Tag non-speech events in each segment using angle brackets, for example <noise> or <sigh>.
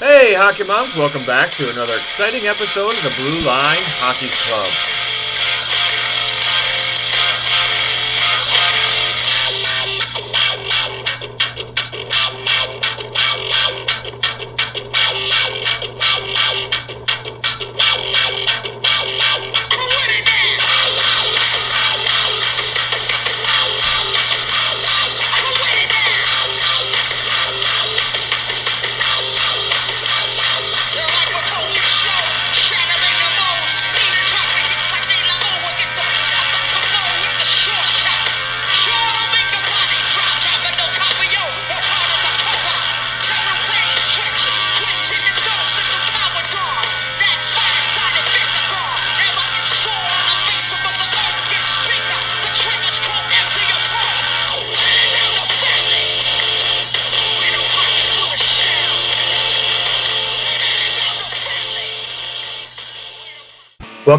Hey, hockey moms, welcome back to another exciting episode of the Blue Line Hockey Club.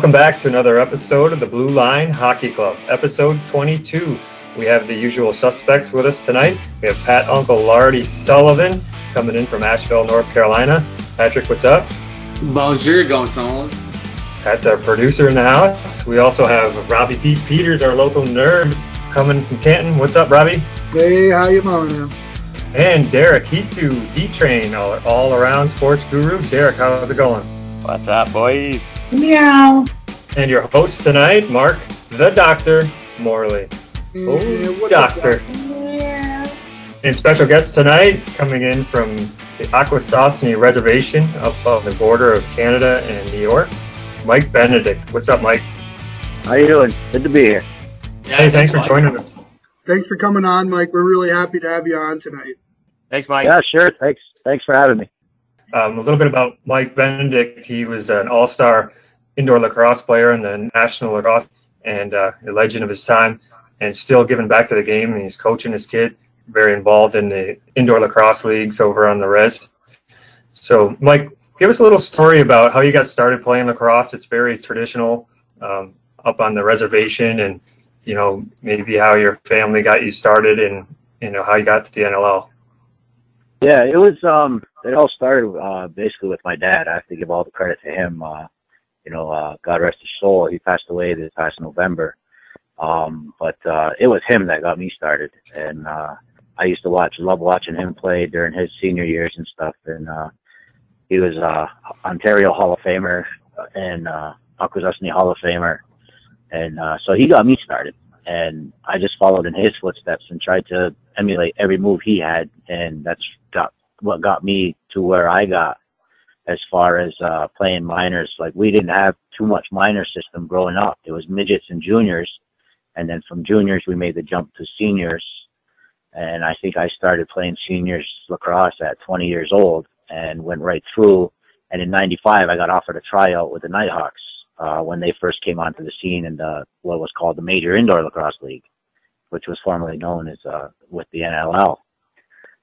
Welcome back to another episode of the Blue Line Hockey Club, episode 22. We have the usual suspects with us tonight. We have Pat Uncle Lardy Sullivan coming in from Asheville, North Carolina. Patrick, what's up? Bonjour, Gonzalez. Pat's our producer in the house. We also have Robbie Pete Peters, our local nerd, coming from Canton. What's up, Robbie? Hey, how you doing now? And Derek Heatu, D-Train, all, all around sports guru. Derek, how's it going? What's up, boys? Meow. And your host tonight, Mark the Doctor Morley. Oh, doctor. up, And special guest tonight, coming in from the Akwesasne Reservation up on the border of Canada and New York, Mike Benedict. What's up, Mike? How you doing? Good to be here. Hey, thanks for joining us. Thanks for coming on, Mike. We're really happy to have you on tonight. Thanks, Mike. Yeah, sure. Thanks. Thanks for having me. Um, a little bit about Mike Benedict. He was an all-star indoor lacrosse player and the National Lacrosse and uh, a legend of his time, and still giving back to the game. And he's coaching his kid, very involved in the indoor lacrosse leagues over on the res. So, Mike, give us a little story about how you got started playing lacrosse. It's very traditional um, up on the reservation, and you know maybe how your family got you started, and you know how you got to the NLL. Yeah, it was. Um, it all started uh, basically with my dad. I have to give all the credit to him. Uh, you know, uh, God rest his soul. He passed away this past November. Um, but uh, it was him that got me started, and uh, I used to watch, love watching him play during his senior years and stuff. And uh, he was uh, Ontario Hall of Famer and uh, Akwesasne Hall of Famer, and uh, so he got me started. And I just followed in his footsteps and tried to emulate every move he had, and that's got what got me to where I got as far as uh playing minors. Like we didn't have too much minor system growing up. It was midgets and juniors, and then from juniors we made the jump to seniors. And I think I started playing seniors lacrosse at 20 years old and went right through. And in '95 I got offered a tryout with the Nighthawks uh, when they first came onto the scene in the what was called the Major Indoor Lacrosse League, which was formerly known as uh, with the NLL.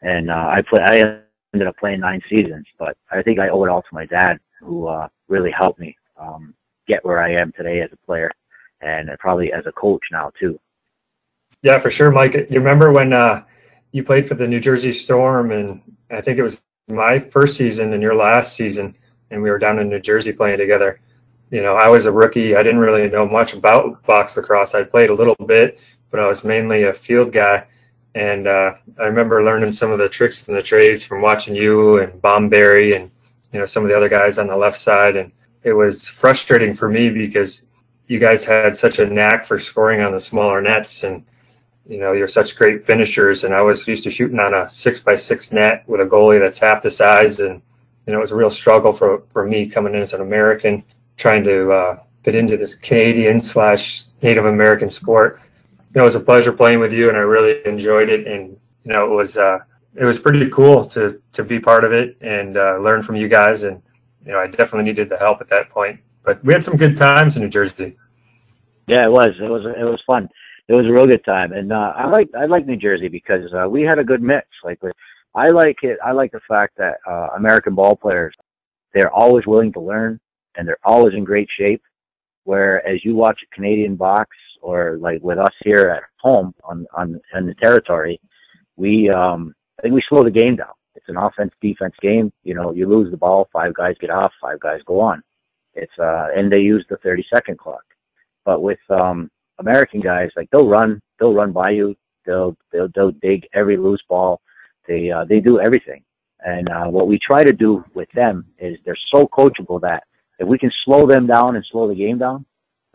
And uh, I play. I ended up playing nine seasons, but I think I owe it all to my dad, who uh, really helped me um, get where I am today as a player, and probably as a coach now too. Yeah, for sure, Mike. You remember when uh, you played for the New Jersey Storm, and I think it was my first season and your last season, and we were down in New Jersey playing together. You know, I was a rookie. I didn't really know much about box lacrosse. I played a little bit, but I was mainly a field guy. And uh, I remember learning some of the tricks and the trades from watching you and Bomberry and you know some of the other guys on the left side. And it was frustrating for me because you guys had such a knack for scoring on the smaller nets. And you know you're such great finishers. And i was used to shooting on a six by six net with a goalie that's half the size. And you know it was a real struggle for for me coming in as an american trying to uh, fit into this canadian slash native american sport it was a pleasure playing with you and i really enjoyed it and you know it was uh it was pretty cool to to be part of it and uh, learn from you guys and you know i definitely needed the help at that point but we had some good times in new jersey Yeah, it was. It was. It was fun. It was a real good time, and uh, I like I like New Jersey because uh, we had a good mix. Like I like it. I like the fact that uh, American ball players they're always willing to learn and they're always in great shape. Whereas you watch a Canadian box or like with us here at home on on, on the territory, we um I think we slow the game down. It's an offense defense game. You know, you lose the ball, five guys get off, five guys go on. It's uh, and they use the 30 second clock. But with um, American guys, like they'll run, they'll run by you, they'll they'll they'll dig every loose ball. They uh, they do everything. And uh, what we try to do with them is they're so coachable that if we can slow them down and slow the game down,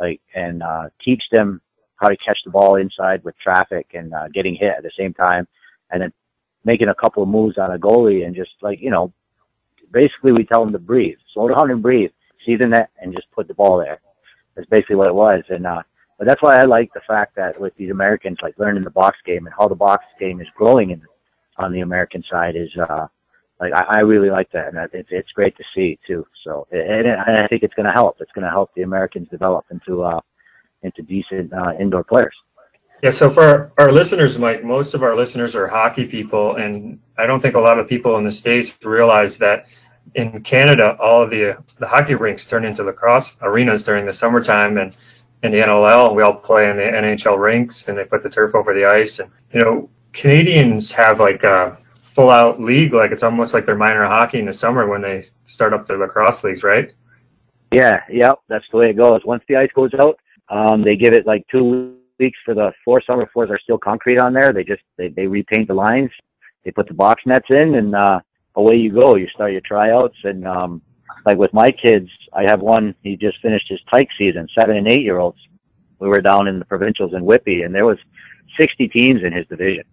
like and uh, teach them how to catch the ball inside with traffic and uh, getting hit at the same time, and then making a couple of moves on a goalie and just like you know, basically we tell them to breathe, slow down and breathe, see the net, and just put the ball there. That's basically what it was, and uh, but that's why I like the fact that with these Americans, like learning the box game and how the box game is growing in, on the American side is uh, like I, I really like that, and it's it's great to see too. So and, and I think it's going to help. It's going to help the Americans develop into uh, into decent uh, indoor players. Yeah, so for our, listeners, Mike, most of our listeners are hockey people, and I don't think a lot of people in the states realize that in Canada, all of the the hockey rinks turn into lacrosse arenas during the summertime, and in the NLL, we all play in the NHL rinks, and they put the turf over the ice. And you know, Canadians have like a full out league, like it's almost like their minor hockey in the summer when they start up their lacrosse leagues, right? Yeah, yep, that's the way it goes. Once the ice goes out, um, they give it like two weeks for the floor. Summer floors are still concrete on there. They just they, they repaint the lines, they put the box nets in, and uh, away you go. You start your tryouts, and um, like with my kids, I have one. He just finished his tyke season, seven and eight year olds. We were down in the provincials in Whitby, and there was 60 teams in his division.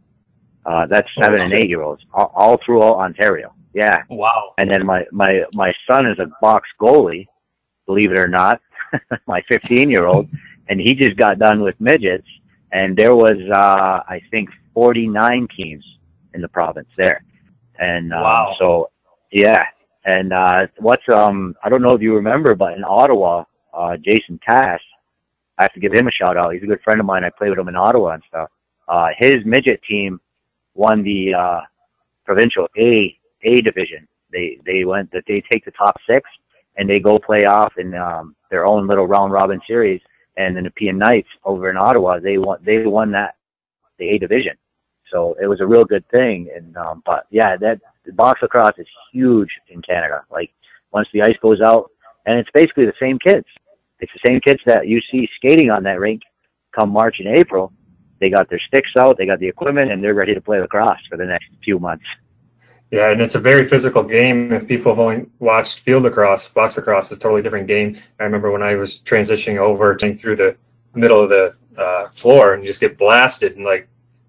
Uh, that's seven and eight year olds all, all through all Ontario. Yeah. Wow. And then my my my son is a box goalie, believe it or not. <laughs> my 15 year old, and he just got done with midgets, and there was uh, I think 49 teams in the province there, and um, Wow. so yeah. And uh, what's um I don't know if you remember, but in Ottawa, uh, Jason Tass, I have to give him a shout out. He's a good friend of mine. I play with him in Ottawa and stuff. Uh, his midget team won the uh, provincial A A division. They they went that they take the top six and they go play off in um, their own little round robin series. And the Nepean Knights over in Ottawa, they won they won that the A division. So it was a real good thing. And um, but yeah, that box lacrosse is huge in Canada. Like once the ice goes out, and it's basically the same kids. It's the same kids that you see skating on that rink come March and April. They got their sticks out, they got the equipment, and they're ready to play lacrosse for the next few months. Yeah, and it's a very physical game. If people have only watched field lacrosse, box lacrosse is a totally different game. I remember when I was transitioning over to through the middle of the uh, floor and just get blasted and like,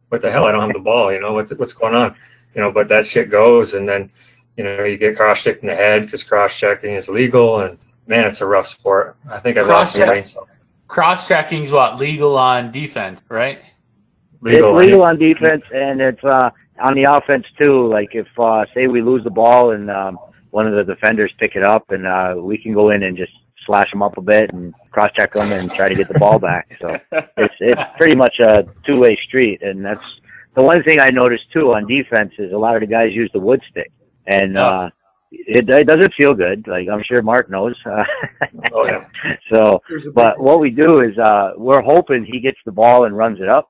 what the hell? I don't have the ball. You know what's what's going on? You know, but that shit goes, and then you know you get cross checked in the head because cross checking is legal, and man, it's a rough sport. I think I lost some Cross-check. brain cells. Cross checking is what legal on defense, right? Legal. It's legal on defense, and it's uh, on the offense too. Like if uh, say we lose the ball and um, one of the defenders pick it up, and uh, we can go in and just slash them up a bit and cross check them and try to get the ball back. So <laughs> it's it's pretty much a two way street, and that's the one thing I noticed too on defense is a lot of the guys use the wood stick, and uh, it, it doesn't feel good. Like I'm sure Mark knows. Uh, <laughs> Oh, yeah. so There's a big but what we do is uh we're hoping he gets the ball and runs it up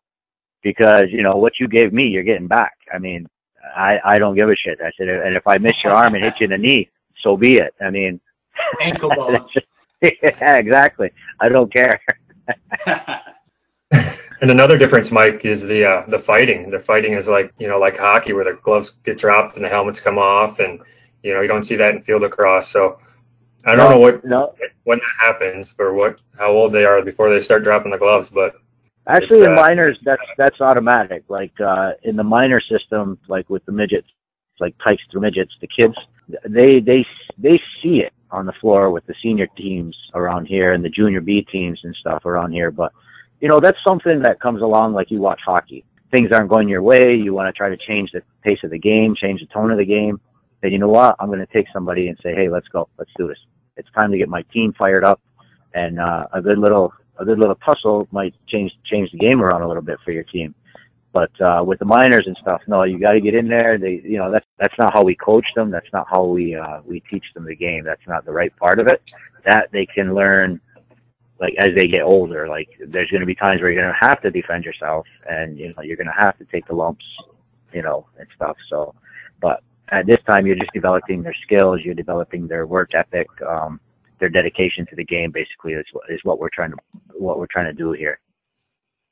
because you know what you gave me you're getting back i mean i i don't give a shit i said and if i miss your arm and hit you in the knee so be it i mean <laughs> Ankle <laughs> bone. yeah exactly i don't care <laughs> And another difference, Mike, is the uh, the fighting. The fighting is like you know like hockey, where the gloves get dropped and the helmets come off, and you know you don't see that in field lacrosse. So I don't know what no when that happens or what how old they are before they start dropping the gloves, but actually It's, in uh, minors that's that's automatic. Like uh in the minor system like with the midgets like pikes through midgets the kids they they they see it on the floor with the senior teams around here and the junior b teams and stuff around here. But you know that's something that comes along like you watch hockey. Things aren't going your way. You want to try to change the pace of the game change the tone of the game. Then you know what? I'm going to take somebody and say hey let's go. Let's do this. It's time to get my team fired up and uh, a good little a good little tussle might change change the game around a little bit for your team. But uh, with the minors and stuff, no, you got to get in there. They, you know, that's that's not how we coach them. That's not how we uh, we teach them the game. That's not the right part of it. That they can learn, like as they get older. Like there's going to be times where you're going to have to defend yourself, and you know you're going to have to take the lumps, you know, and stuff. So, but at this time, you're just developing their skills, you're developing their work ethic, um, their dedication to the game. Basically, is what is what we're trying to what we're trying to do here.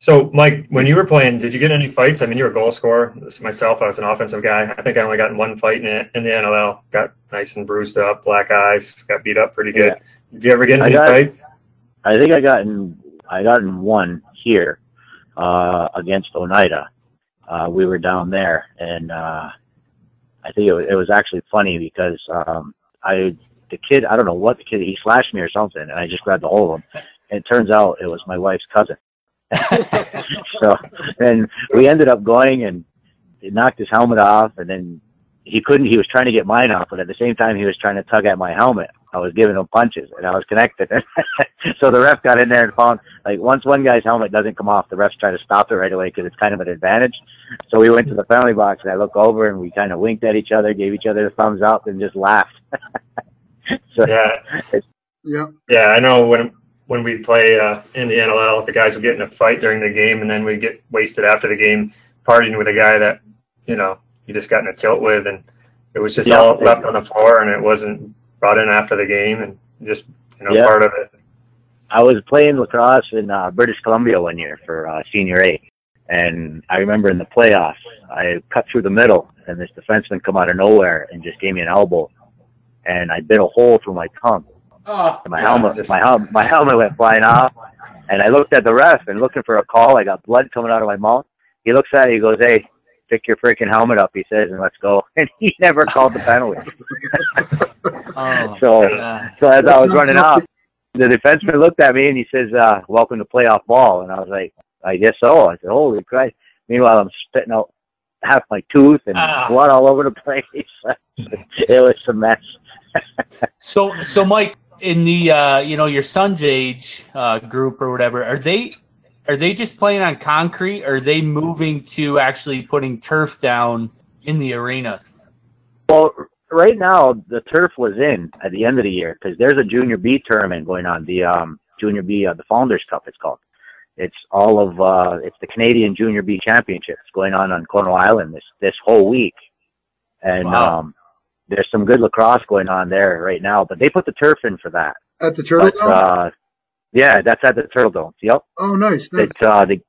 So, Mike, when you were playing, did you get any fights? I mean, you were a goal scorer. Myself, I was an offensive guy. I think I only got in one fight in the, in the NLL. Got nice and bruised up, black eyes, got beat up pretty good. Yeah. Did you ever get in any got, fights? I think I got in. I got in one here uh, against Oneida. Uh, we were down there, and uh, I think it was, it was actually funny because um, I the kid I don't know what the kid he slashed me or something, and I just grabbed a hold of him. And it turns out it was my wife's cousin. <laughs> so and we ended up going and he knocked his helmet off and then he couldn't he was trying to get mine off but at the same time he was trying to tug at my helmet i was giving him punches and i was connected <laughs> so the ref got in there and found like once one guy's helmet doesn't come off the refs try to stop it right away because it's kind of an advantage so we went to the family box and i look over and we kind of winked at each other gave each other the thumbs up and just laughed <laughs> so yeah yeah yeah i know when when we play uh, in the NLL, the guys would get in a fight during the game, and then we get wasted after the game, partying with a guy that you know you just got in a tilt with, and it was just yeah, all left on the floor, and it wasn't brought in after the game, and just you know yeah. part of it. I was playing lacrosse in uh, British Columbia one year for uh, senior A, and I remember in the playoffs, I cut through the middle, and this defenseman come out of nowhere and just gave me an elbow, and I bit a hole through my tongue Oh, my helmet, just... my helmet, my helmet went flying off, and I looked at the ref and looking for a call. I got blood coming out of my mouth. He looks at it. He goes, "Hey, pick your freaking helmet up," he says, and let's go. <laughs> And he never called the penalty. <laughs> oh, so, yeah. so as That's I was running off, the defenseman looked at me and he says, uh, "Welcome to playoff ball." And I was like, "I guess so." I said, "Holy Christ!" Meanwhile, I'm spitting out half my tooth and uh, blood all over the <laughs> place. it was a mess. So, so Mike, in the uh, you know your son's age uh, group or whatever, are they are they just playing on concrete? Or are they moving to actually putting turf down in the arena? Well, right now the turf was in at the end of the year because there's a junior B tournament going on. The um, junior B, uh, the Founders Cup, it's called. It's all of uh, it's the Canadian Junior B Championships going on on Cornwall Island this this whole week, and wow. um, there's some good lacrosse going on there right now, but they put the turf in for that. At the Turtle but, Dome? Uh, yeah, that's at the Turtle Dome. Yep. Oh, nice. nice. It's, uh, the,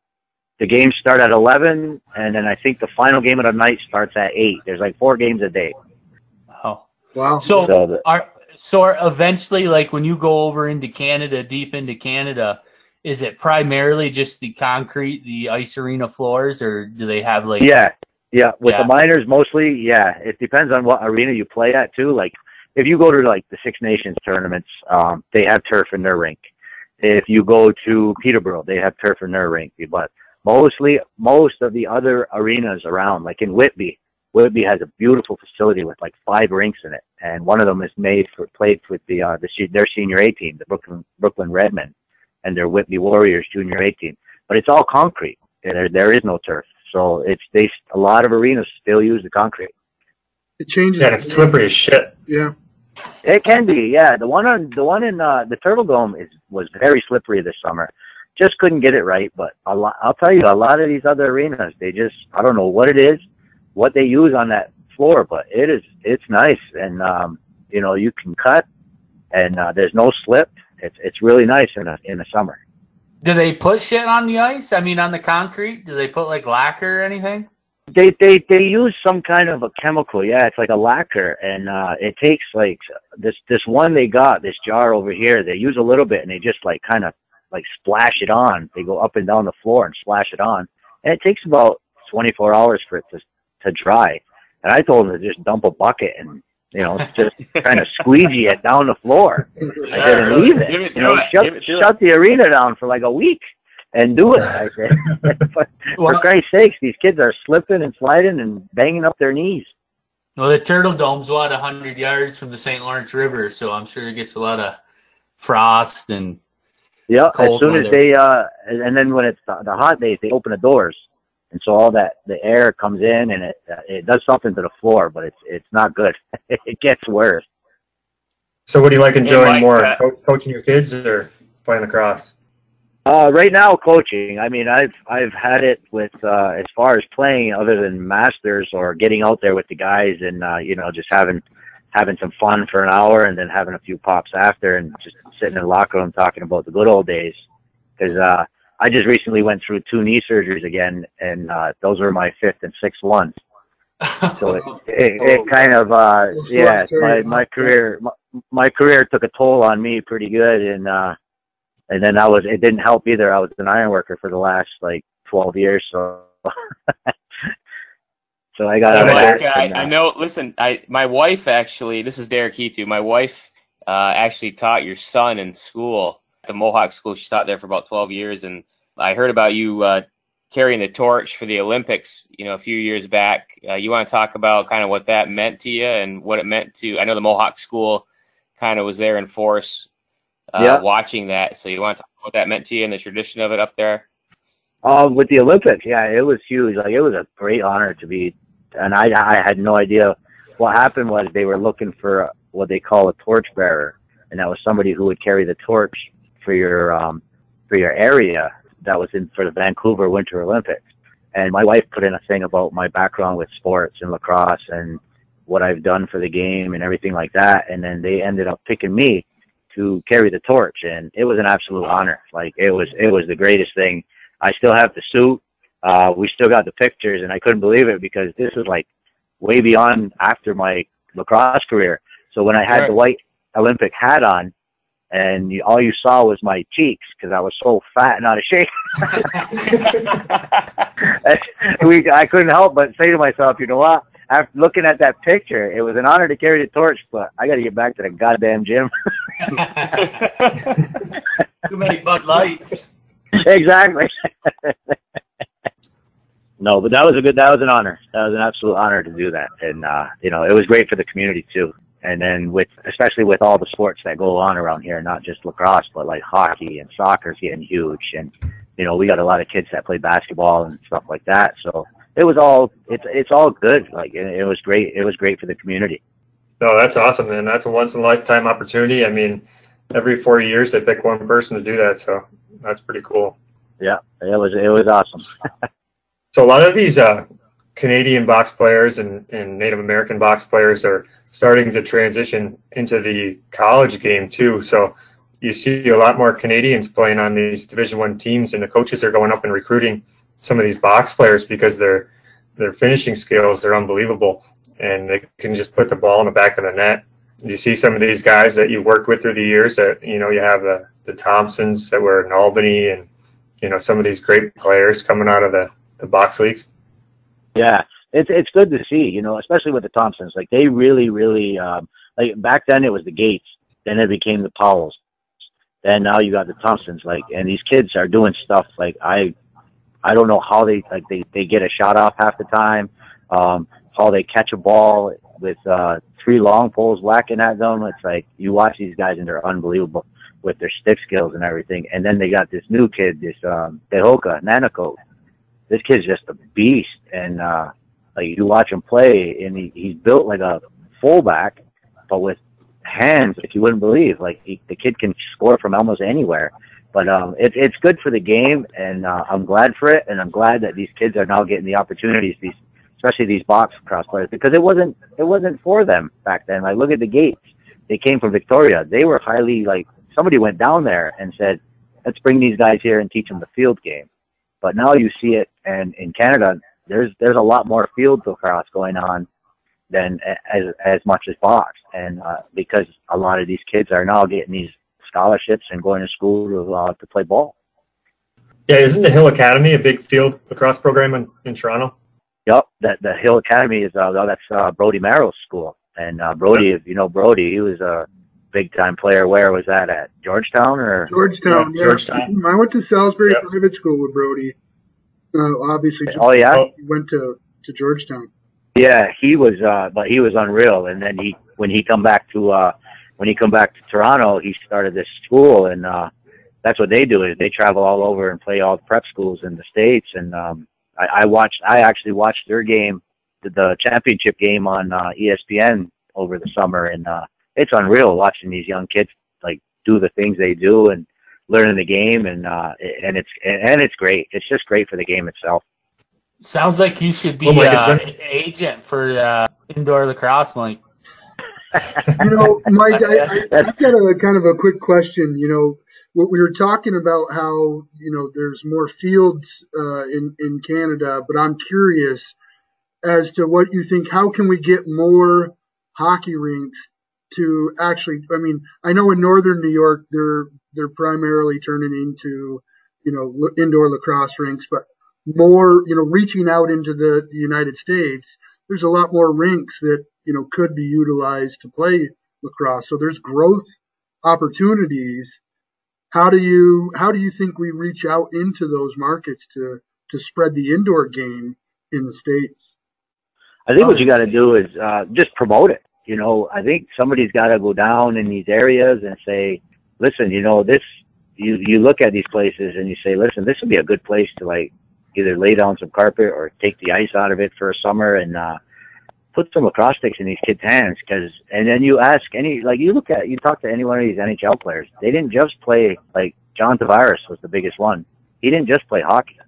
the games start at 11, and then I think the final game of the night starts at 8. There's like four games a day. Oh. Wow. So, so the, are, so are eventually, like when you go over into Canada, deep into Canada, is it primarily just the concrete, the ice arena floors, or do they have like yeah, yeah, with yeah. the minors mostly, yeah. It depends on what arena you play at too. Like if you go to like the Six Nations tournaments, um, they have turf in their rink. If you go to Peterborough, they have turf in their rink. But mostly, most of the other arenas around, like in Whitby, Whitby has a beautiful facility with like five rinks in it, and one of them is made for played with the uh, the their senior A team, the Brooklin Brooklin Redmen, and their Whitby Warriors junior A team. But it's all concrete. There there is no turf. So it's they a lot of arenas still use the concrete. It changes. Yeah, it's slippery as shit. Yeah. It can be, yeah. The one on the one in uh, the Turtle Dome is was very slippery this summer. Just couldn't get it right, but a lot, I'll tell you, a lot of these other arenas, they just I don't know what it is, what they use on that floor, but it is it's nice, and um, you know you can cut, and uh, there's no slip. It's it's really nice in a in the summer. Do they put shit on the ice? I mean, on the concrete? Do they put like lacquer or anything? They they they use some kind of a chemical. Yeah, it's like a lacquer, and uh it takes like this this one they got this jar over here. They use a little bit, and they just like kind of like splash it on. They go up and down the floor and splash it on, and it takes about 24 hours for it to to dry. And I told them to just dump a bucket and you know, just kind of squeegee it down the floor. I said, and leave it. it you know, it. shut, shut the arena down for like a week and do it. I said, <laughs> for, well, for Christ's sakes, these kids are slipping and sliding and banging up their knees. Well, the Turtle Dome's what, 100 yards from the St. Lawrence River, so I'm sure it gets a lot of frost and yeah. As soon weather. as they, uh, and then when it's the, the hot days, they open the doors and so all that the air comes in and it uh, it does something to the floor, but it's it's not good. <laughs> it gets worse. So, what do you like enjoying like more, Co- coaching your kids or playing lacrosse? Uh, right now, coaching. I mean, I've I've had it with uh, as far as playing, other than masters or getting out there with the guys and uh, you know just having having some fun for an hour and then having a few pops after and just sitting in the locker room talking about the good old days. Because uh, I just recently went through two knee surgeries again, and uh, those were my fifth and sixth ones. So it <laughs> it, it kind of uh, yeah, my my career my, my career took a toll on me pretty good, and uh, and then I was it didn't help either. I was an iron worker for the last like twelve years, so <laughs> so I got Mike. I, I know. Listen, I my wife actually. This is Derek Heatu. My wife uh, actually taught your son in school the Mohawk School. She taught there for about 12 years, and I heard about you uh, carrying the torch for the Olympics. You know, a few years back. Uh, you want to talk about kind of what that meant to you and what it meant to? I know the Mohawk School kind of was there in force uh, Yeah. watching that. So you want to talk about what that meant to you and the tradition of it up there? Uh, with the Olympics, yeah, it was huge. Like it was a great honor to be, and I I had no idea. What happened was they were looking for what they call a torch bearer, and that was somebody who would carry the torch for your um for your area that was in for the Vancouver Winter Olympics. And my wife put in a thing about my background with sports and lacrosse and what I've done for the game and everything like that. And then they ended up picking me to carry the torch, and it was an absolute honor. Like it was it was the greatest thing. I still have the suit. Uh, we still got the pictures, and I couldn't believe it because this was like way beyond after my lacrosse career. So when I had Right. the white Olympic hat on, and you, all you saw was my cheeks because I was so fat and out of shape, <laughs> we I couldn't help but say to myself, you know what? After looking at that picture, it was an honor to carry the torch, but I got to get back to the goddamn gym. <laughs> Too many Bud Lights. exactly. <laughs> no, but that was a good. That was an honor. That was an absolute honor to do that, and uh, you know, it was great for the community too. And then with, especially with all the sports that go on around here, not just lacrosse, but like hockey and soccer's getting huge, and you know, we got a lot of kids that play basketball and stuff like that. So it was all, it's it's all good. Like it, it was great. It was great for the community. No, that's awesome, man. That's a once in a lifetime opportunity. I mean, every four years they pick one person to do that, so that's pretty cool. Yeah, it was it was awesome. <laughs> So a lot of these uh, Canadian box players and, and Native American box players are starting to transition into the college game too. So you see a lot more Canadians playing on these Division One teams, and the coaches are going up and recruiting some of these box players because their their finishing skills are unbelievable, and they can just put the ball in the back of the net. You see some of these guys that you worked with through the years. That you know you have the the Thompsons that were in Albany, and you know some of these great players coming out of the the box leagues. Yeah, it's it's good to see, you know, especially with the Thompsons. Like they really, really um like back then it was the Gaits, then it became the Powells. Then now you got the Thompsons, like and these kids are doing stuff like I I don't know how they like they, they get a shot off half the time, um, how they catch a ball with uh three long poles whacking at them. It's like you watch these guys and they're unbelievable with their stick skills and everything. And then they got this new kid, this um Tehoka, Nanticoke. This kid's just a beast and uh like you watch him play, and he, he's built like a fullback, but with hands, if you wouldn't believe. Like he, the kid can score from almost anywhere. But um, it's it's good for the game, and uh, I'm glad for it, and I'm glad that these kids are now getting the opportunities. These, especially these box cross players, because it wasn't it wasn't for them back then. Like look at the Gaits; they came from Victoria. They were highly like somebody went down there and said, "Let's bring these guys here and teach them the field game." But now you see it, and in Canada, there's there's a lot more field lacrosse going on than as as much as box, and uh, because a lot of these kids are now getting these scholarships and going to school to uh, to play ball. Yeah, isn't the Hill Academy a big field lacrosse program in, in Toronto? Yep, that the Hill Academy is uh, that's uh, Brodie Merrill's school, and uh, Brodie, if you know Brodie, he was a big time player. Where was that at Georgetown or? Georgetown. Yeah, Yeah, Georgetown. I went to Salisbury Yep. Private School with Brodie. Uh, obviously, just Oh yeah, Oh, went to to Georgetown. Yeah, he was, uh, but he was unreal. And then he, when he come back to, uh, when he come back to Toronto, he started this school, and uh, that's what they do is they travel all over and play all the prep schools in the states. And um, I, I watched, I actually watched their game, the, the championship game on uh, ESPN over the summer, and uh, it's unreal watching these young kids like do the things they do and learning the game, and uh, and it's and it's great. It's just great for the game itself. Sounds like you should be Well, Mike, uh, been- an agent for uh, indoor lacrosse, Mike. You know, Mike, I, I, <laughs> I've got a kind of a quick question. You know, what we were talking about how you know there's more fields uh, in in Canada, but I'm curious as to what you think. How can we get more hockey rinks to actually? I mean, I know in northern New York they're they're primarily turning into you know indoor lacrosse rinks, but more you know reaching out into the, the United States, there's a lot more rinks that you know could be utilized to play lacrosse. So there's growth opportunities. How do you how do you think we reach out into those markets to to spread the indoor game in the states? I think what you got to do is uh, just promote it. You know, I think somebody's got to go down in these areas and say, listen, you know, this. You you look at these places and you say, listen, this would be a good place to like either lay down some carpet or take the ice out of it for a summer and uh, put some lacrosse sticks in these kids' hands. Because and then you ask any like you look at you talk to any one of these NHL players, they didn't just play like John Tavares was the biggest one. He didn't just play hockey.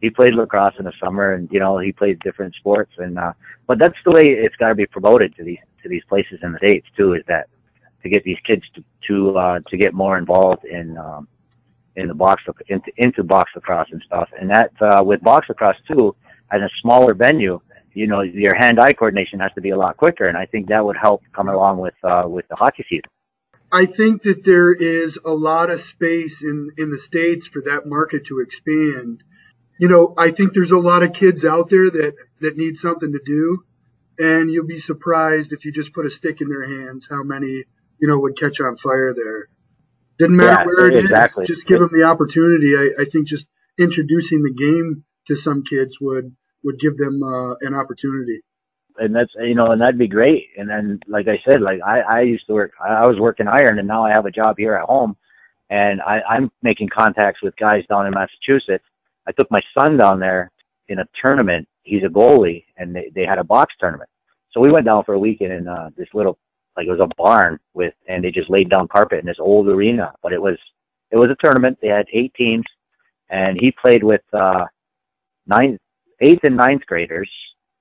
He played lacrosse in the summer, and you know he played different sports. And uh, but that's the way it's got to be promoted to these to these places in the states too. Is that to get these kids to to uh, to get more involved in um, in the box into into box lacrosse and stuff. And that uh, with box lacrosse too, at a smaller venue, you know your hand-eye coordination has to be a lot quicker, and I think that would help come along with uh, with the hockey season. I think that there is a lot of space in, in the States for that market to expand. You know, I think there's a lot of kids out there that, that need something to do. And you'll be surprised if you just put a stick in their hands how many, you know, would catch on fire there. Didn't matter Yeah, where it is, exactly. just give them the opportunity. I, I think just introducing the game to some kids would, would give them uh, an opportunity. and that's you know and that'd be great and then like i said like i i used to work i I was working iron and now i have a job here at home and i i'm making contacts with guys down in massachusetts i took my son down there in a tournament he's a goalie and they they had a box tournament so we went down for a weekend in uh this little like it was a barn with and they just laid down carpet in this old arena but it was it was a tournament they had eight teams and he played with uh ninth eighth and ninth graders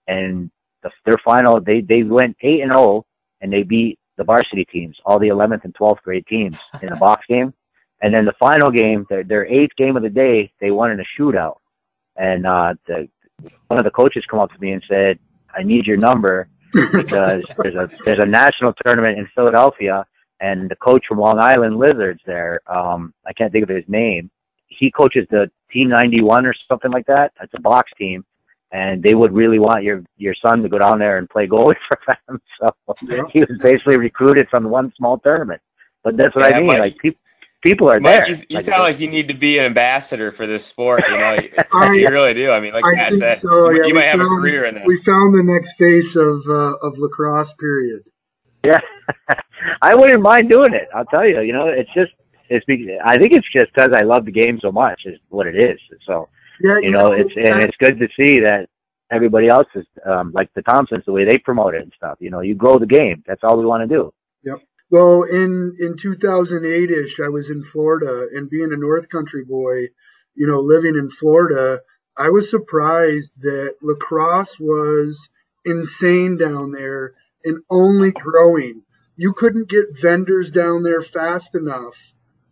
and the, their final they they went eight and zero and they beat the varsity teams, all the 11th and 12th grade teams <laughs> in a box game. And then the final game, their their eighth game of the day, they won in a shootout. And uh, the one of the coaches come up to me and said, "I need your number because <laughs> there's a there's a national tournament in Philadelphia, and the coach from Long Island Lizards there, um, I can't think of his name. He coaches the Team 91 or something like that. It's a box team." and they would really want your your son to go down there and play goalie <laughs> for them. So Yeah. he was basically recruited from one small tournament. But that's what Yeah, I mean. Like people people are Mike, there. you, you sound like you need to be an ambassador for this sport. You know, <laughs> I- you really do. I mean, like I Matt think said, so. you, Yeah, you we might have a found- career in that. We found the next face of uh, of lacrosse. Period. yeah, <laughs> I wouldn't mind doing it. I'll tell you. You know, it's just it's. be- I think it's just because I love the game so much is what it is. So Yeah, you know, it's and it's good to see that everybody else is um, like the Thompsons the way they promote it and stuff. You know, you grow the game. That's all we want to do. Well, in in 2008 ish, I was in Florida, and being a North Country boy, you know, living in Florida, I was surprised that lacrosse was insane down there and only growing. You couldn't get vendors down there fast enough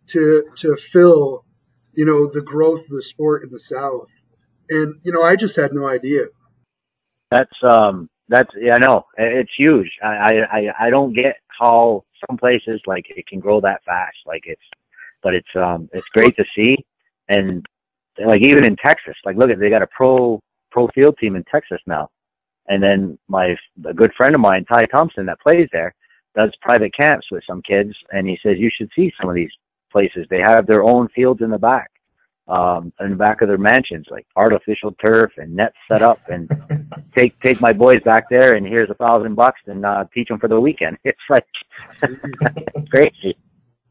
to to fill, you know, the growth of the sport in the South. And you know, I just had no idea. That's um that's yeah I know it's huge. I I- I don't get how some places like it can grow that fast. Like it's but it's um it's great to see and like even in Texas like look at they got a pro pro field team in Texas now. And then my a good friend of mine Ty Thompson that plays there does private camps with some kids and he says you should see some of these places. They have their own fields in the back. Um, in the back of their mansions, like artificial turf and nets set up, and <laughs> take take my boys back there and here's a thousand bucks and uh, teach them for the weekend. <laughs> It's like <laughs> crazy.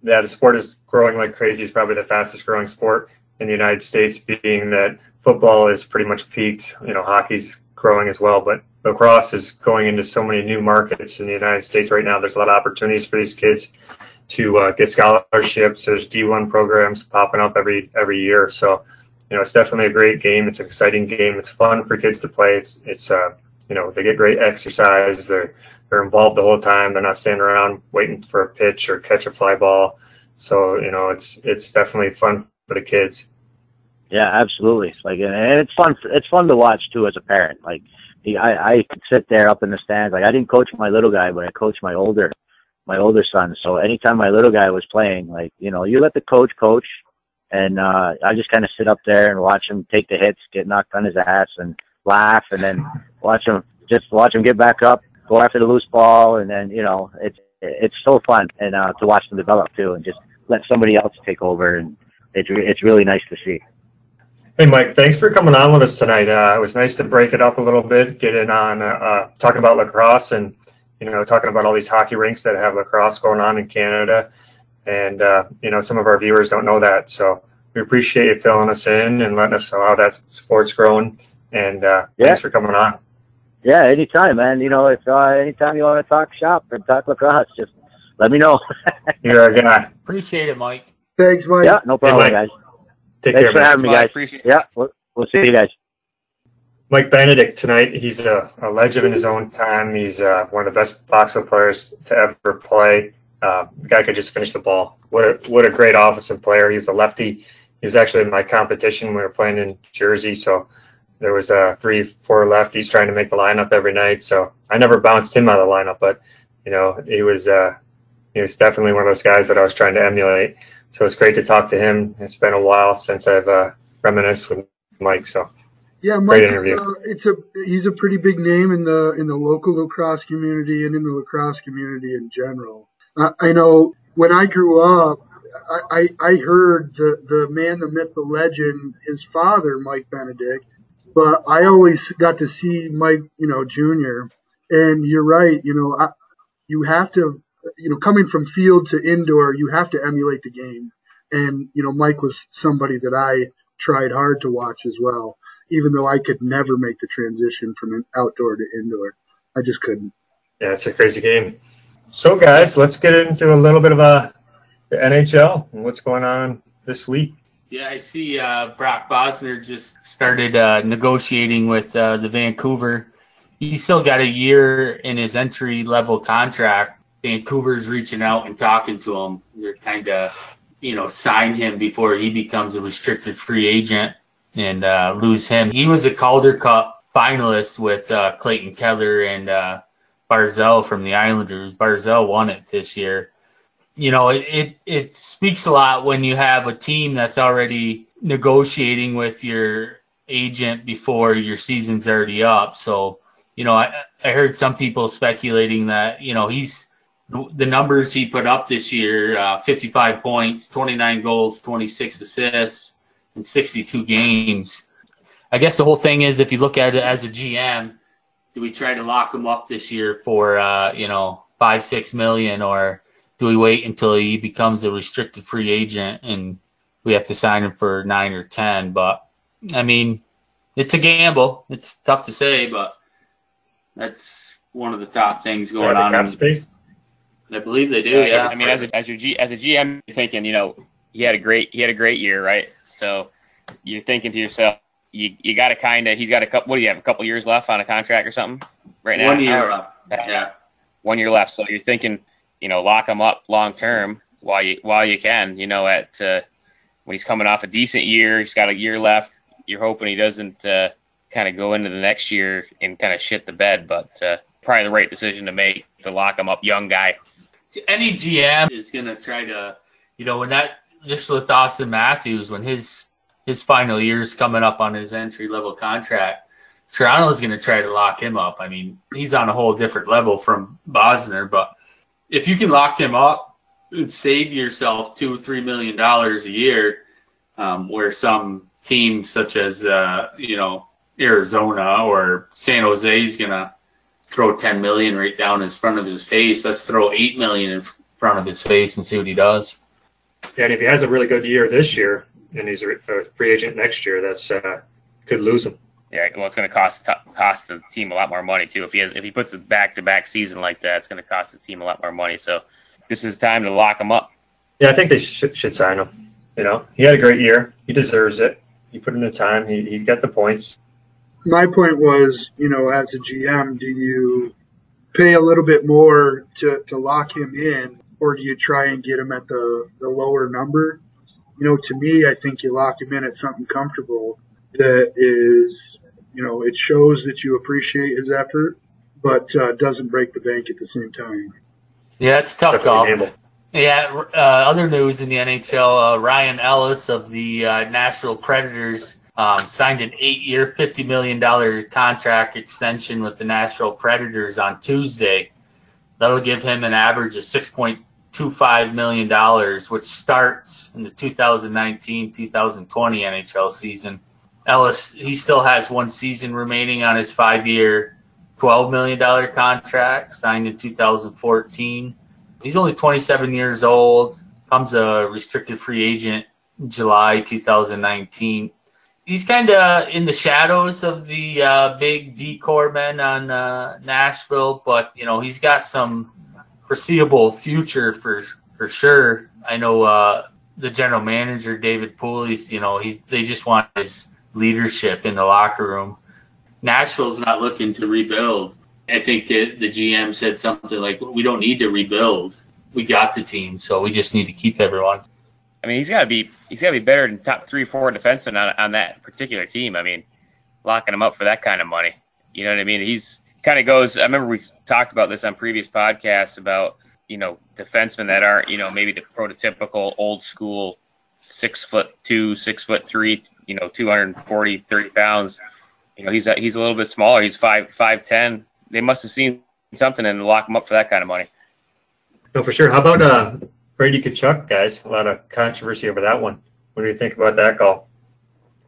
yeah, the sport is growing like crazy. It's probably the fastest growing sport in the United States, being that football is pretty much peaked. You know, hockey's growing as well, but lacrosse is going into so many new markets in the United States right now. There's a lot of opportunities for these kids. To uh, get scholarships. There's D1 programs popping up every every year. So, you know, it's definitely a great game. It's an exciting game. It's fun for kids to play. It's it's uh, you know, they get great exercise. They're they're involved the whole time. They're not standing around waiting for a pitch or catch a fly ball. So, you know, it's it's definitely fun for the kids. Yeah, absolutely. Like, and it's fun. It's fun to watch too as a parent. Like, I I could sit there up in the stands. Like, I didn't coach my little guy, but I coached my older my older son. So anytime my little guy was playing, like, you know, you let the coach coach and uh I just kind of sit up there and watch him take the hits, get knocked on his ass and laugh and then watch him just watch him get back up, go after the loose ball and then, you know, it's it's so fun and uh to watch them develop too and just let somebody else take over and it's it's really nice to see. Hey, Mike, thanks for coming on with us tonight. Uh, it was nice to break it up a little bit, get in on uh, uh, talking about lacrosse and you know, talking about all these hockey rinks that have lacrosse going on in Canada. And, uh, you know, some of our viewers don't know that. So we appreciate you filling us in and letting us know how that sport's growing. And uh, yeah. thanks for coming on. Yeah, anytime, man. You know, if uh, anytime you want to talk shop and talk lacrosse, just let me know. <laughs> You're a guy. Appreciate it, Mike. Thanks, Mike. Yeah, no problem, hey, guys. Take Thanks care, for man. having me, guys. Appreciate it. Yeah, we'll, we'll see you guys. Mike Benedict tonight. He's a, a legend in his own time. He's uh, one of the best boxing players to ever play. Uh, guy could just finish the ball. What a what a great offensive player. He's a lefty. He was actually in my competition. We were playing in Jersey, so there was uh, three, four lefties trying to make the lineup every night. So I never bounced him out of the lineup, but you know he was uh, he was definitely one of those guys that I was trying to emulate. So it's great to talk to him. It's been a while since I've uh, reminisced with Mike. So yeah, Mike. Is, uh, it's a he's a pretty big name in the in the local lacrosse community and in the lacrosse community in general. Uh, I know when I grew up, I, I, I heard the the man, the myth, the legend, his father, Mike Benedict, but I always got to see Mike, you know, Junior. And you're right, you know, I, you have to, you know, coming from field to indoor, you have to emulate the game. And you know, Mike was somebody that I tried hard to watch as well even though I could never make the transition from an outdoor to indoor. I just couldn't. Yeah, it's a crazy game. So, guys, let's get into a little bit of a uh, the NHL and what's going on this week. Yeah, I see uh, Brock Boeser just started uh, negotiating with uh, the Vancouver. He's still got a year in his entry level contract. Vancouver's reaching out and talking to him. They're kind of, you know, sign him before he becomes a restricted free agent and uh, lose him. He was a Calder Cup finalist with uh, Clayton Keller and uh, Barzal from the Islanders. Barzal won it this year. You know, it, it, it speaks a lot when you have a team that's already negotiating with your agent before your season's already up. So, you know, I, I heard some people speculating that, you know, he's the numbers he put up this year uh, 55 points, 29 goals, 26 assists in 62 games. I guess the whole thing is if you look at it as a GM, do we try to lock him up this year for uh, you know five six million, or do we wait until he becomes a restricted free agent and we have to sign him for nine or ten? But I mean, it's a gamble. It's tough to say, but that's one of the top things going on. In, space. I believe they do. Yeah. I mean, as a, as your G, as a GM, you're thinking, you know, he had a great he had a great year, right? So you're thinking to yourself, you you got to kind of he's got a couple. What do you have? A couple years left on a contract or something right now? One year left. Yeah. One year left. So you're thinking, you know, lock him up long term while you while you can. You know, at uh, when he's coming off a decent year, he's got a year left. You're hoping he doesn't uh, kind of go into the next year and kind of shit the bed, but uh, probably the right decision to make to lock him up, young guy. Any GM is going to try to, you know, when that just with Auston Matthews when his his final year's coming up on his entry level contract. Toronto's going to try to lock him up. I mean, he's on a whole different level from Boeser, but if you can lock him up and save yourself two, three million dollars a year, um, where some team such as uh, you know Arizona or San Jose is going to throw 10 million right down in front of his face. Let's throw 8 million in front of his face and see what he does. Yeah, and if he has a really good year this year and he's a free agent next year, that's uh, could lose him. Yeah, well, it's going to cost cost the team a lot more money too. If he has if he puts a back to back season like that, it's going to cost the team a lot more money. So this is time to lock him up. Yeah, I think they should, should sign him. You know, he had a great year. He deserves it. He put in the time. He, he got the points. My point was, you know, as a GM, do you pay a little bit more to, to lock him in, or do you try and get him at the, the lower number? You know, to me, I think you lock him in at something comfortable that is, you know, it shows that you appreciate his effort, but uh, doesn't break the bank at the same time. Yeah, it's tough Definitely call. Yeah, uh, other news in the NHL, uh, Ryan Ellis of the uh, Nashville Predators um, signed an eight-year, $50 million contract extension with the Nashville Predators on Tuesday. That'll give him an average of $6.25 million, which starts in the 2019-2020 NHL season. Ellis, he still has one season remaining on his five-year, $12 million contract signed in 2014 he's only 27 years old, comes a restricted free agent July 2019. He's kind of in the shadows of the uh, big decor men on uh, Nashville, but you know he's got some foreseeable future for for sure. I know uh, the general manager David Poile. You know he they just want his leadership in the locker room. Nashville's not looking to rebuild. I think the GM said something like, "We don't need to rebuild. We got the team, so we just need to keep everyone." I mean, he's got to be he's got to be better than top three, four defensemen on on that particular team. I mean, locking him up for that kind of money, you know what I mean? He's kind of goes. I remember we talked about this on previous podcasts about you know defensemen that aren't you know maybe the prototypical old school six foot two, six foot three, you know, 240, 30 pounds. You know, he's a, he's a little bit smaller. He's five five ten, they must have seen something and lock him up for that kind of money. No, for sure. How about uh, Brady Tkachuk, guys? A lot of controversy over that one. What do you think about that call?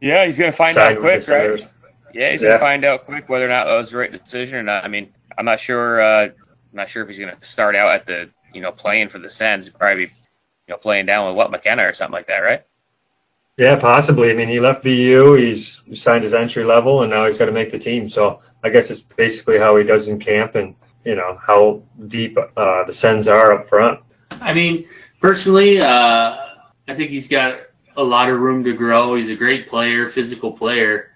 Yeah, he's going to find Side out quick, right? Yeah, he's yeah. going to find out quick whether or not that was the right decision or not. I mean, I'm not sure. Uh, I'm not sure if he's going to start out at the, you know, playing for the Sens. probably, you know, playing down with what McKenna or something like that, right? Yeah, possibly. I mean, he left BU. He's signed his entry level, and now he's got to make the team. So I guess it's basically how he does in camp, and you know how deep uh, the Sens are up front. I mean, personally, uh, I think he's got a lot of room to grow. He's a great player, physical player,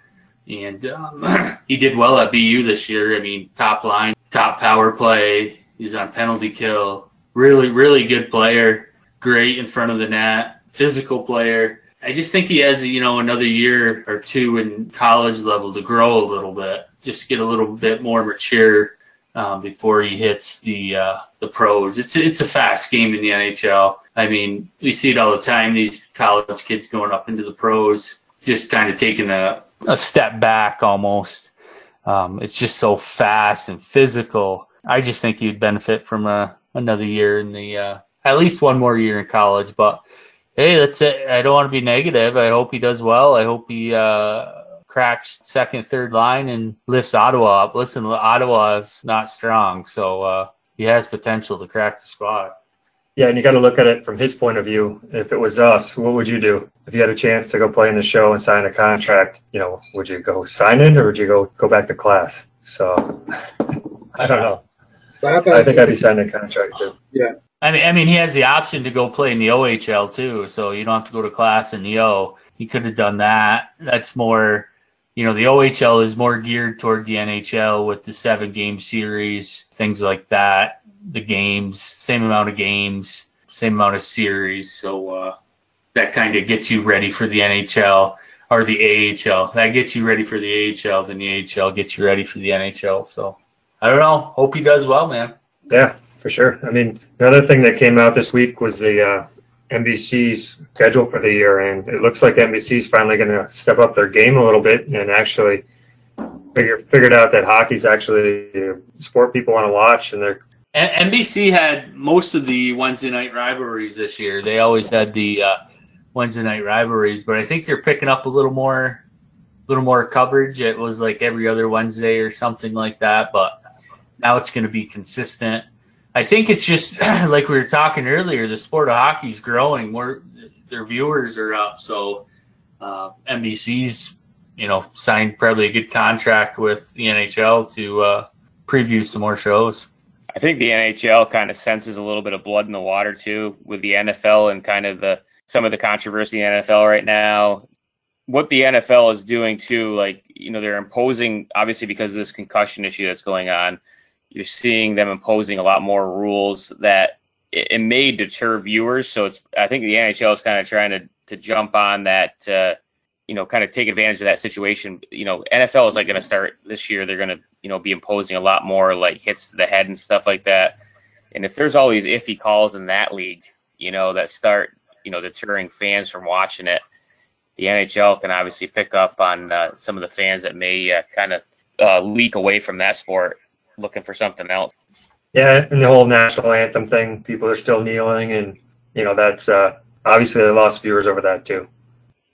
and um, <clears throat> he did well at BU this year. I mean, top line, top power play. He's on penalty kill. Really, really good player. Great in front of the net. Physical player I just think he has, you know, another year or two in college level to grow a little bit, just get a little bit more mature um, before he hits the uh, the pros. It's it's a fast game in the NHL. I mean, we see it all the time. These college kids going up into the pros, just kind of taking a a step back almost. Um, it's just so fast and physical. I just think he'd benefit from a, another year in the uh, at least one more year in college, but hey, that's it. I don't want to be negative. I hope he does well. I hope he uh, cracks second, third line and lifts Ottawa up. Listen, Ottawa is not strong, so uh, he has potential to crack the squad. Yeah, and you got to look at it from his point of view. If it was us, what would you do if you had a chance to go play in the show and sign a contract? You know, would you go sign it or would you go go back to class? So <laughs> I don't know. I think I'd be signing a contract too. Yeah, I mean, I mean, he has the option to go play in the OHL too, so you don't have to go to class in the O. He could have done that. That's more, you know, the OHL is more geared toward the NHL with the seven game series, things like that. The games, same amount of games, same amount of series. So uh, that kind of gets you ready for the NHL or the AHL. That gets you ready for the AHL, then the AHL gets you ready for the NHL. So I don't know. Hope he does well, man. Yeah, for sure. I mean, another thing that came out this week was the uh, NBC's schedule for the year, and it looks like NBC's finally going to step up their game a little bit and actually figure figured out that hockey's actually a sport people want to watch, and they're NBC had most of the Wednesday night rivalries this year. They always had the uh, Wednesday night rivalries, but I think they're picking up a little more, little more coverage. It was like every other Wednesday or something like that, but now it's going to be consistent. I think it's just <clears throat> like we were talking earlier. The sport of hockey is growing. More their viewers are up. So uh, NBC's you know signed probably a good contract with the NHL to uh, preview some more shows. I think the NHL kind of senses a little bit of blood in the water too with the NFL and kind of the some of the controversy in the NFL right now. What the NFL is doing too, like you know, they're imposing obviously because of this concussion issue that's going on. You're seeing them imposing a lot more rules that it, it may deter viewers. So it's I think the NHL is kind of trying to to jump on that. Uh, you know, kind of take advantage of that situation. You know, NFL is like going to start this year. They're going to, you know, be imposing a lot more like hits to the head and stuff like that. And if there's all these iffy calls in that league, you know, that start, you know, deterring fans from watching it, the NHL can obviously pick up on uh, some of the fans that may uh, kind of uh, leak away from that sport, looking for something else. Yeah, and the whole national anthem thing, people are still kneeling, and you know that's uh, obviously they lost viewers over that too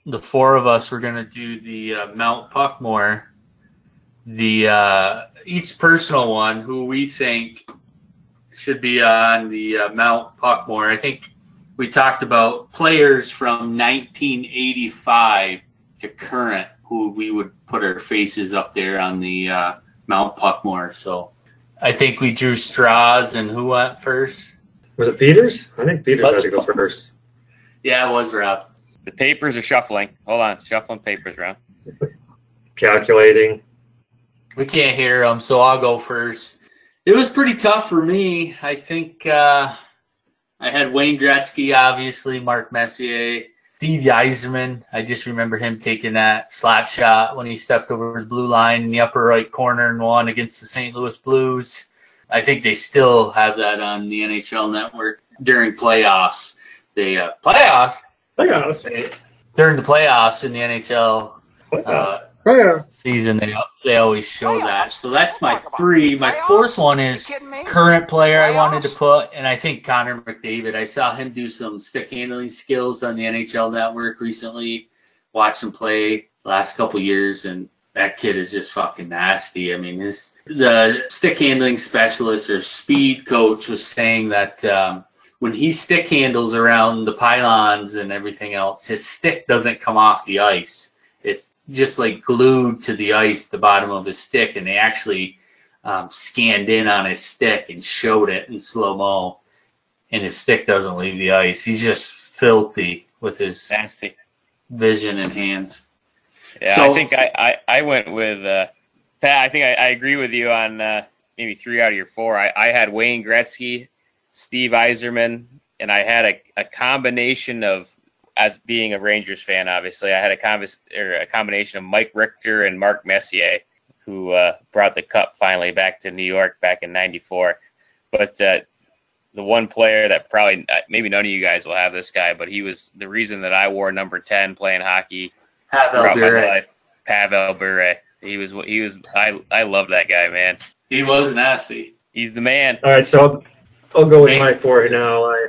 the four of us were going to do the uh, Mount Puckmore, the uh, each personal one who we think should be on the uh, Mount Puckmore. I think we talked about players from 1985 to current who we would put our faces up there on the uh, Mount Puckmore. So I think we drew straws, and who went first? Was it Peters? I think Peters had to go first. Yeah, it was Rob. The papers are shuffling. Hold on, shuffling papers around. <laughs> Calculating. We can't hear them, so I'll go first. It was pretty tough for me. I think uh, I had Wayne Gretzky, obviously, Mark Messier, Steve Yzerman. I just remember him taking that slap shot when he stepped over the blue line in the upper right corner and won against the St. Louis Blues. I think they still have that on the NHL network during playoffs. They uh, playoffs Playoffs. During the playoffs in the NHL uh, yeah. season, they they always show that. So that's my three. My fourth one is current player I wanted to put, and I think Connor McDavid. I saw him do some stick handling skills on the NHL Network recently. Watched him play last couple years, and that kid is just fucking nasty. I mean, his the stick handling specialist or speed coach was saying that um, when he stick handles around the pylons and everything else, his stick doesn't come off the ice. It's just like glued to the ice, the bottom of his stick, and they actually um, scanned in on his stick and showed it in slow mo, and his stick doesn't leave the ice. He's just filthy with his Nasty. vision and hands. Yeah, So- I think I, I, I went with uh, Pat. I think I, I agree with you on uh, maybe three out of your four. I, I had Wayne Gretzky, Steve Yzerman, and I had a, a combination of, as being a Rangers fan, obviously, I had a, convers, or a combination of Mike Richter and Mark Messier, who uh, brought the cup finally back to New York back in '94. But uh, the one player that probably uh, maybe none of you guys will have this guy, but he was the reason that I wore number 10 playing hockey Pavel throughout my Bure. life. Pavel Bure. He was he was I I love that guy, man. He was nasty. He's the man. All right, so I'll, I'll go with Wayne. my four now. I,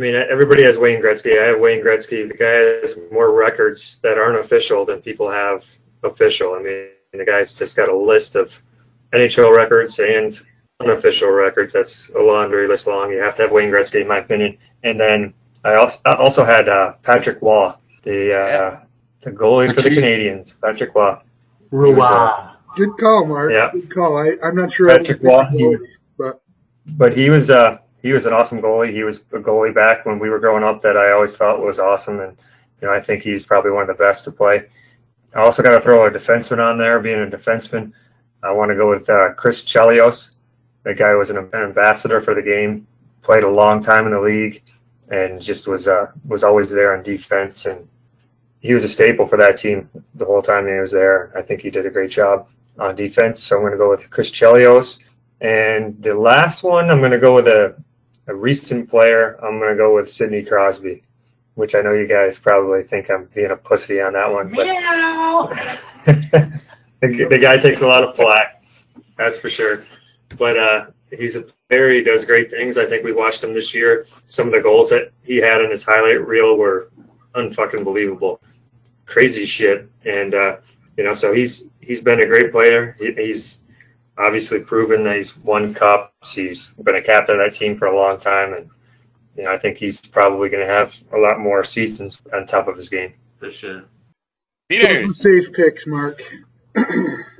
I mean, everybody has Wayne Gretzky. I have Wayne Gretzky. The guy has more records that aren't official than people have official. I mean, the guy's just got a list of NHL records and unofficial records. That's a laundry list long. You have to have Wayne Gretzky, in my opinion. And then I also, I also had uh, Patrick Roy, the uh, Yeah. the goalie for the Canadiens. Patrick Roy. Rua. Good call, Mark. Yeah. Good call. I, I'm not sure. Patrick pick Roy, he goalie, was- but but he was uh he was an awesome goalie. He was a goalie back when we were growing up that I always thought was awesome, and you know I think he's probably one of the best to play. I also got to throw a defenseman on there. Being a defenseman, I want to go with uh, Chris Chelios. That guy was an, ambassador for the game. Played a long time in the league, and just was uh, was always there on defense. And he was a staple for that team the whole time he was there. I think he did a great job on defense. So I'm going to go with Chris Chelios. And the last one, I'm going to go with a, a recent player. I'm going to go with Sidney Crosby, which I know you guys probably think I'm being a pussy on that one, but <laughs> the, the guy takes a lot of flack, that's for sure. But uh, he's a player. He does great things. I think we watched him this year. Some of the goals that he had in his highlight reel were unfucking believable, crazy shit. And uh, you know, so he's he's been a great player. He, he's obviously proven that he's won cups. He's been a captain of that team for a long time, and you know, I think he's probably going to have a lot more seasons on top of his game. For sure. those Peter, are safe picks, Mark. <coughs>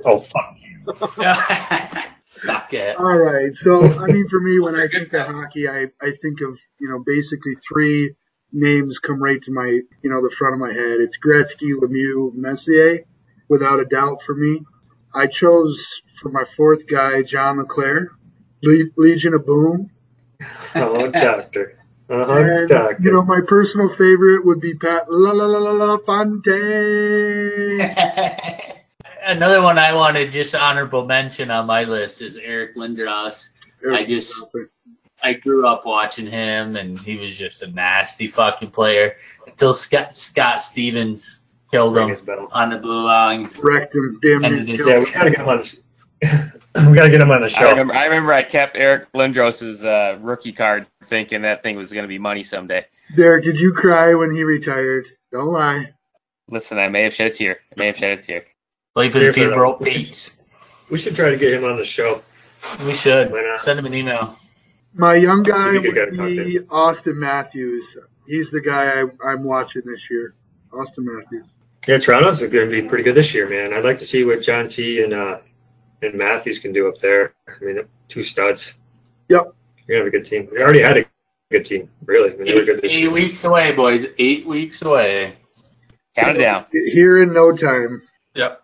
Oh fuck! You. <laughs> Suck it. All right. So, <laughs> I mean, for me, when I think of hockey, I, I think of, you know, basically three names come right to my, you know, the front of my head. It's Gretzky, Lemieux, Messier, without a doubt for me. I chose for my fourth guy, John LeClair, Le- Legion of Boom. Oh, <laughs> doctor. Uh-huh, And, doctor. you know, my personal favorite would be Pat La La La La La Fontaine. <laughs> Another one I wanted just honorable mention on my list is Eric Lindros. I just- I grew up watching him, and he was just a nasty fucking player until Scott, Scott Stevens killed him on the blue line. wrecked him, damn And near killed Yeah, him. we gotta get him on. The, <laughs> we gotta get him on the I show. remember, I remember I kept Eric Lindros's uh, rookie card thinking that thing was going to be money someday. Derek, did you cry when he retired? Don't lie. Listen, I may have shed a tear. I may have shed a tear. Leave it Seriously, to though. broke Pete's. We should try to get him on the show. We should Why not? send him an email. My young guy He'd be a good would guy to be Auston Matthews. He's the guy I, I'm watching this year. Auston Matthews. Yeah, Toronto's going to be pretty good this year, man. I'd like to see what John T and uh, and Matthews can do up there. I mean, two studs. Yep. You're gonna have a good team. We already had a good team, really. I mean, Eight, good eight weeks away, boys. Eight weeks away. Count it down. Here in no time. Yep.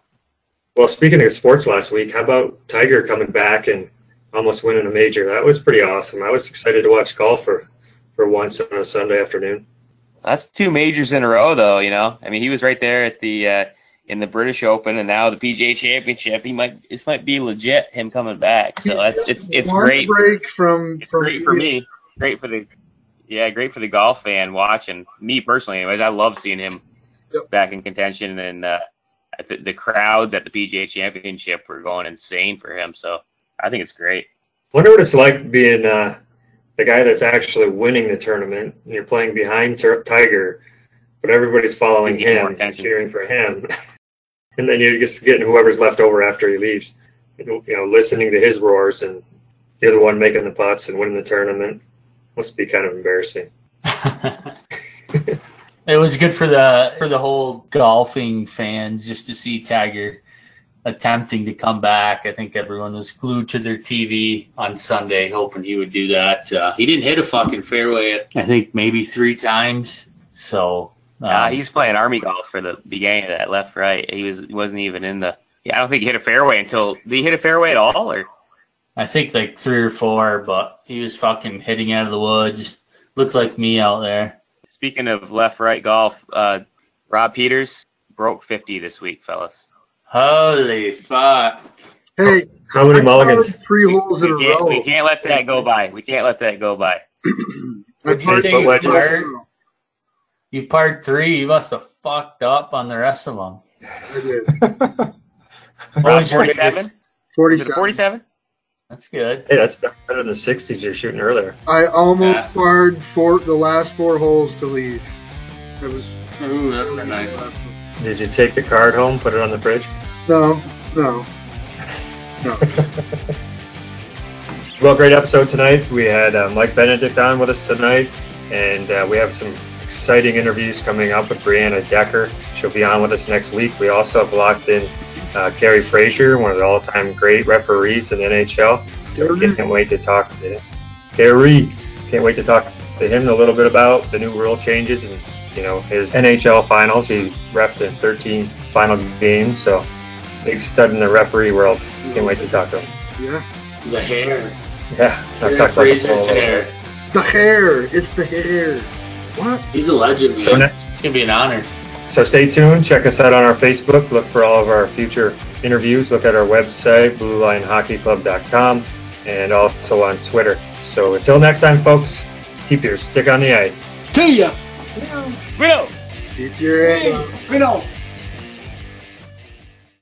Well, speaking of sports last week, how about Tiger coming back and almost winning a major? That was pretty awesome. I was excited to watch golf for, for once on a Sunday afternoon. That's two majors in a row, though. You know, I mean, he was right there at the uh, in the British Open, and now the PGA Championship. He might this might be legit him coming back. So that's it's it's One great. break from It's from great for me. Great for the yeah, great for the golf fan watching. Me personally, anyways, I love seeing him Yep. back in contention, and uh, I th- the crowds at the PGA Championship were going insane for him. So I think it's great. Wonder what it's like being uh, the guy that's actually winning the tournament, and you're playing behind Tur- Tiger, but everybody's following He's getting more him, and cheering for him, <laughs> and then you're just getting whoever's left over after he leaves. You know, listening to his roars, and you're the one making the putts and winning the tournament. Must be kind of embarrassing. <laughs> it was good for the for the whole golfing fans just to see Tiger attempting to come back. I think everyone was glued to their TV on Sunday, hoping he would do that. Uh, he didn't hit a fucking fairway. I think maybe three times. So um, Uh, he's playing army golf for the beginning of that left right. He was wasn't even in the. Yeah, I don't think he hit a fairway until. Did he hit a fairway at all, or I think like three or four, but he was fucking hitting out of the woods. Looked like me out there. Speaking of left right golf, uh, Rob Peters broke 50 this week, fellas. Holy fuck! Hey, How many I mulligans? three holes in a we, can't, row. we can't let that go by. We can't let that go by. <clears throat> I Would you parred three you holes in a. You parred three. You must have fucked up on the rest of them. I did. <laughs> What Rob was your 47? 47. 47? That's good. Hey, that's better than the 60s you're shooting earlier. I almost Yeah. parred four, the last four holes to leave. It was Ooh, that the was nice. Did you take the card home, put it on the fridge? No, no, no. <laughs> Well, great episode tonight. We had uh, Mike Benedict on with us tonight, and uh, we have some exciting interviews coming up with Brianna Decker. She'll be on with us next week. We also have locked in uh, Kerry Fraser, one of the all-time great referees in the NHL. So we can't wait to talk to him. Kerry, can't wait to talk to him a little bit about the new rule changes and you know his NHL finals. He refed in 13 final games, so big stud in the referee world. Can't wait to talk to him. Yeah. The hair. Yeah, I've talked about the Fraser's full a little bit. hair. The hair. It's the hair. What? He's a legend, So, man. ne- It's gonna be an honor. so stay tuned. Check us out on our Facebook. Look for all of our future interviews. Look at our website, BlueLionHockeyClub.com, and also on Twitter. So until next time, folks, keep your stick on the ice. See ya. Widow! Keep your head up. Reno.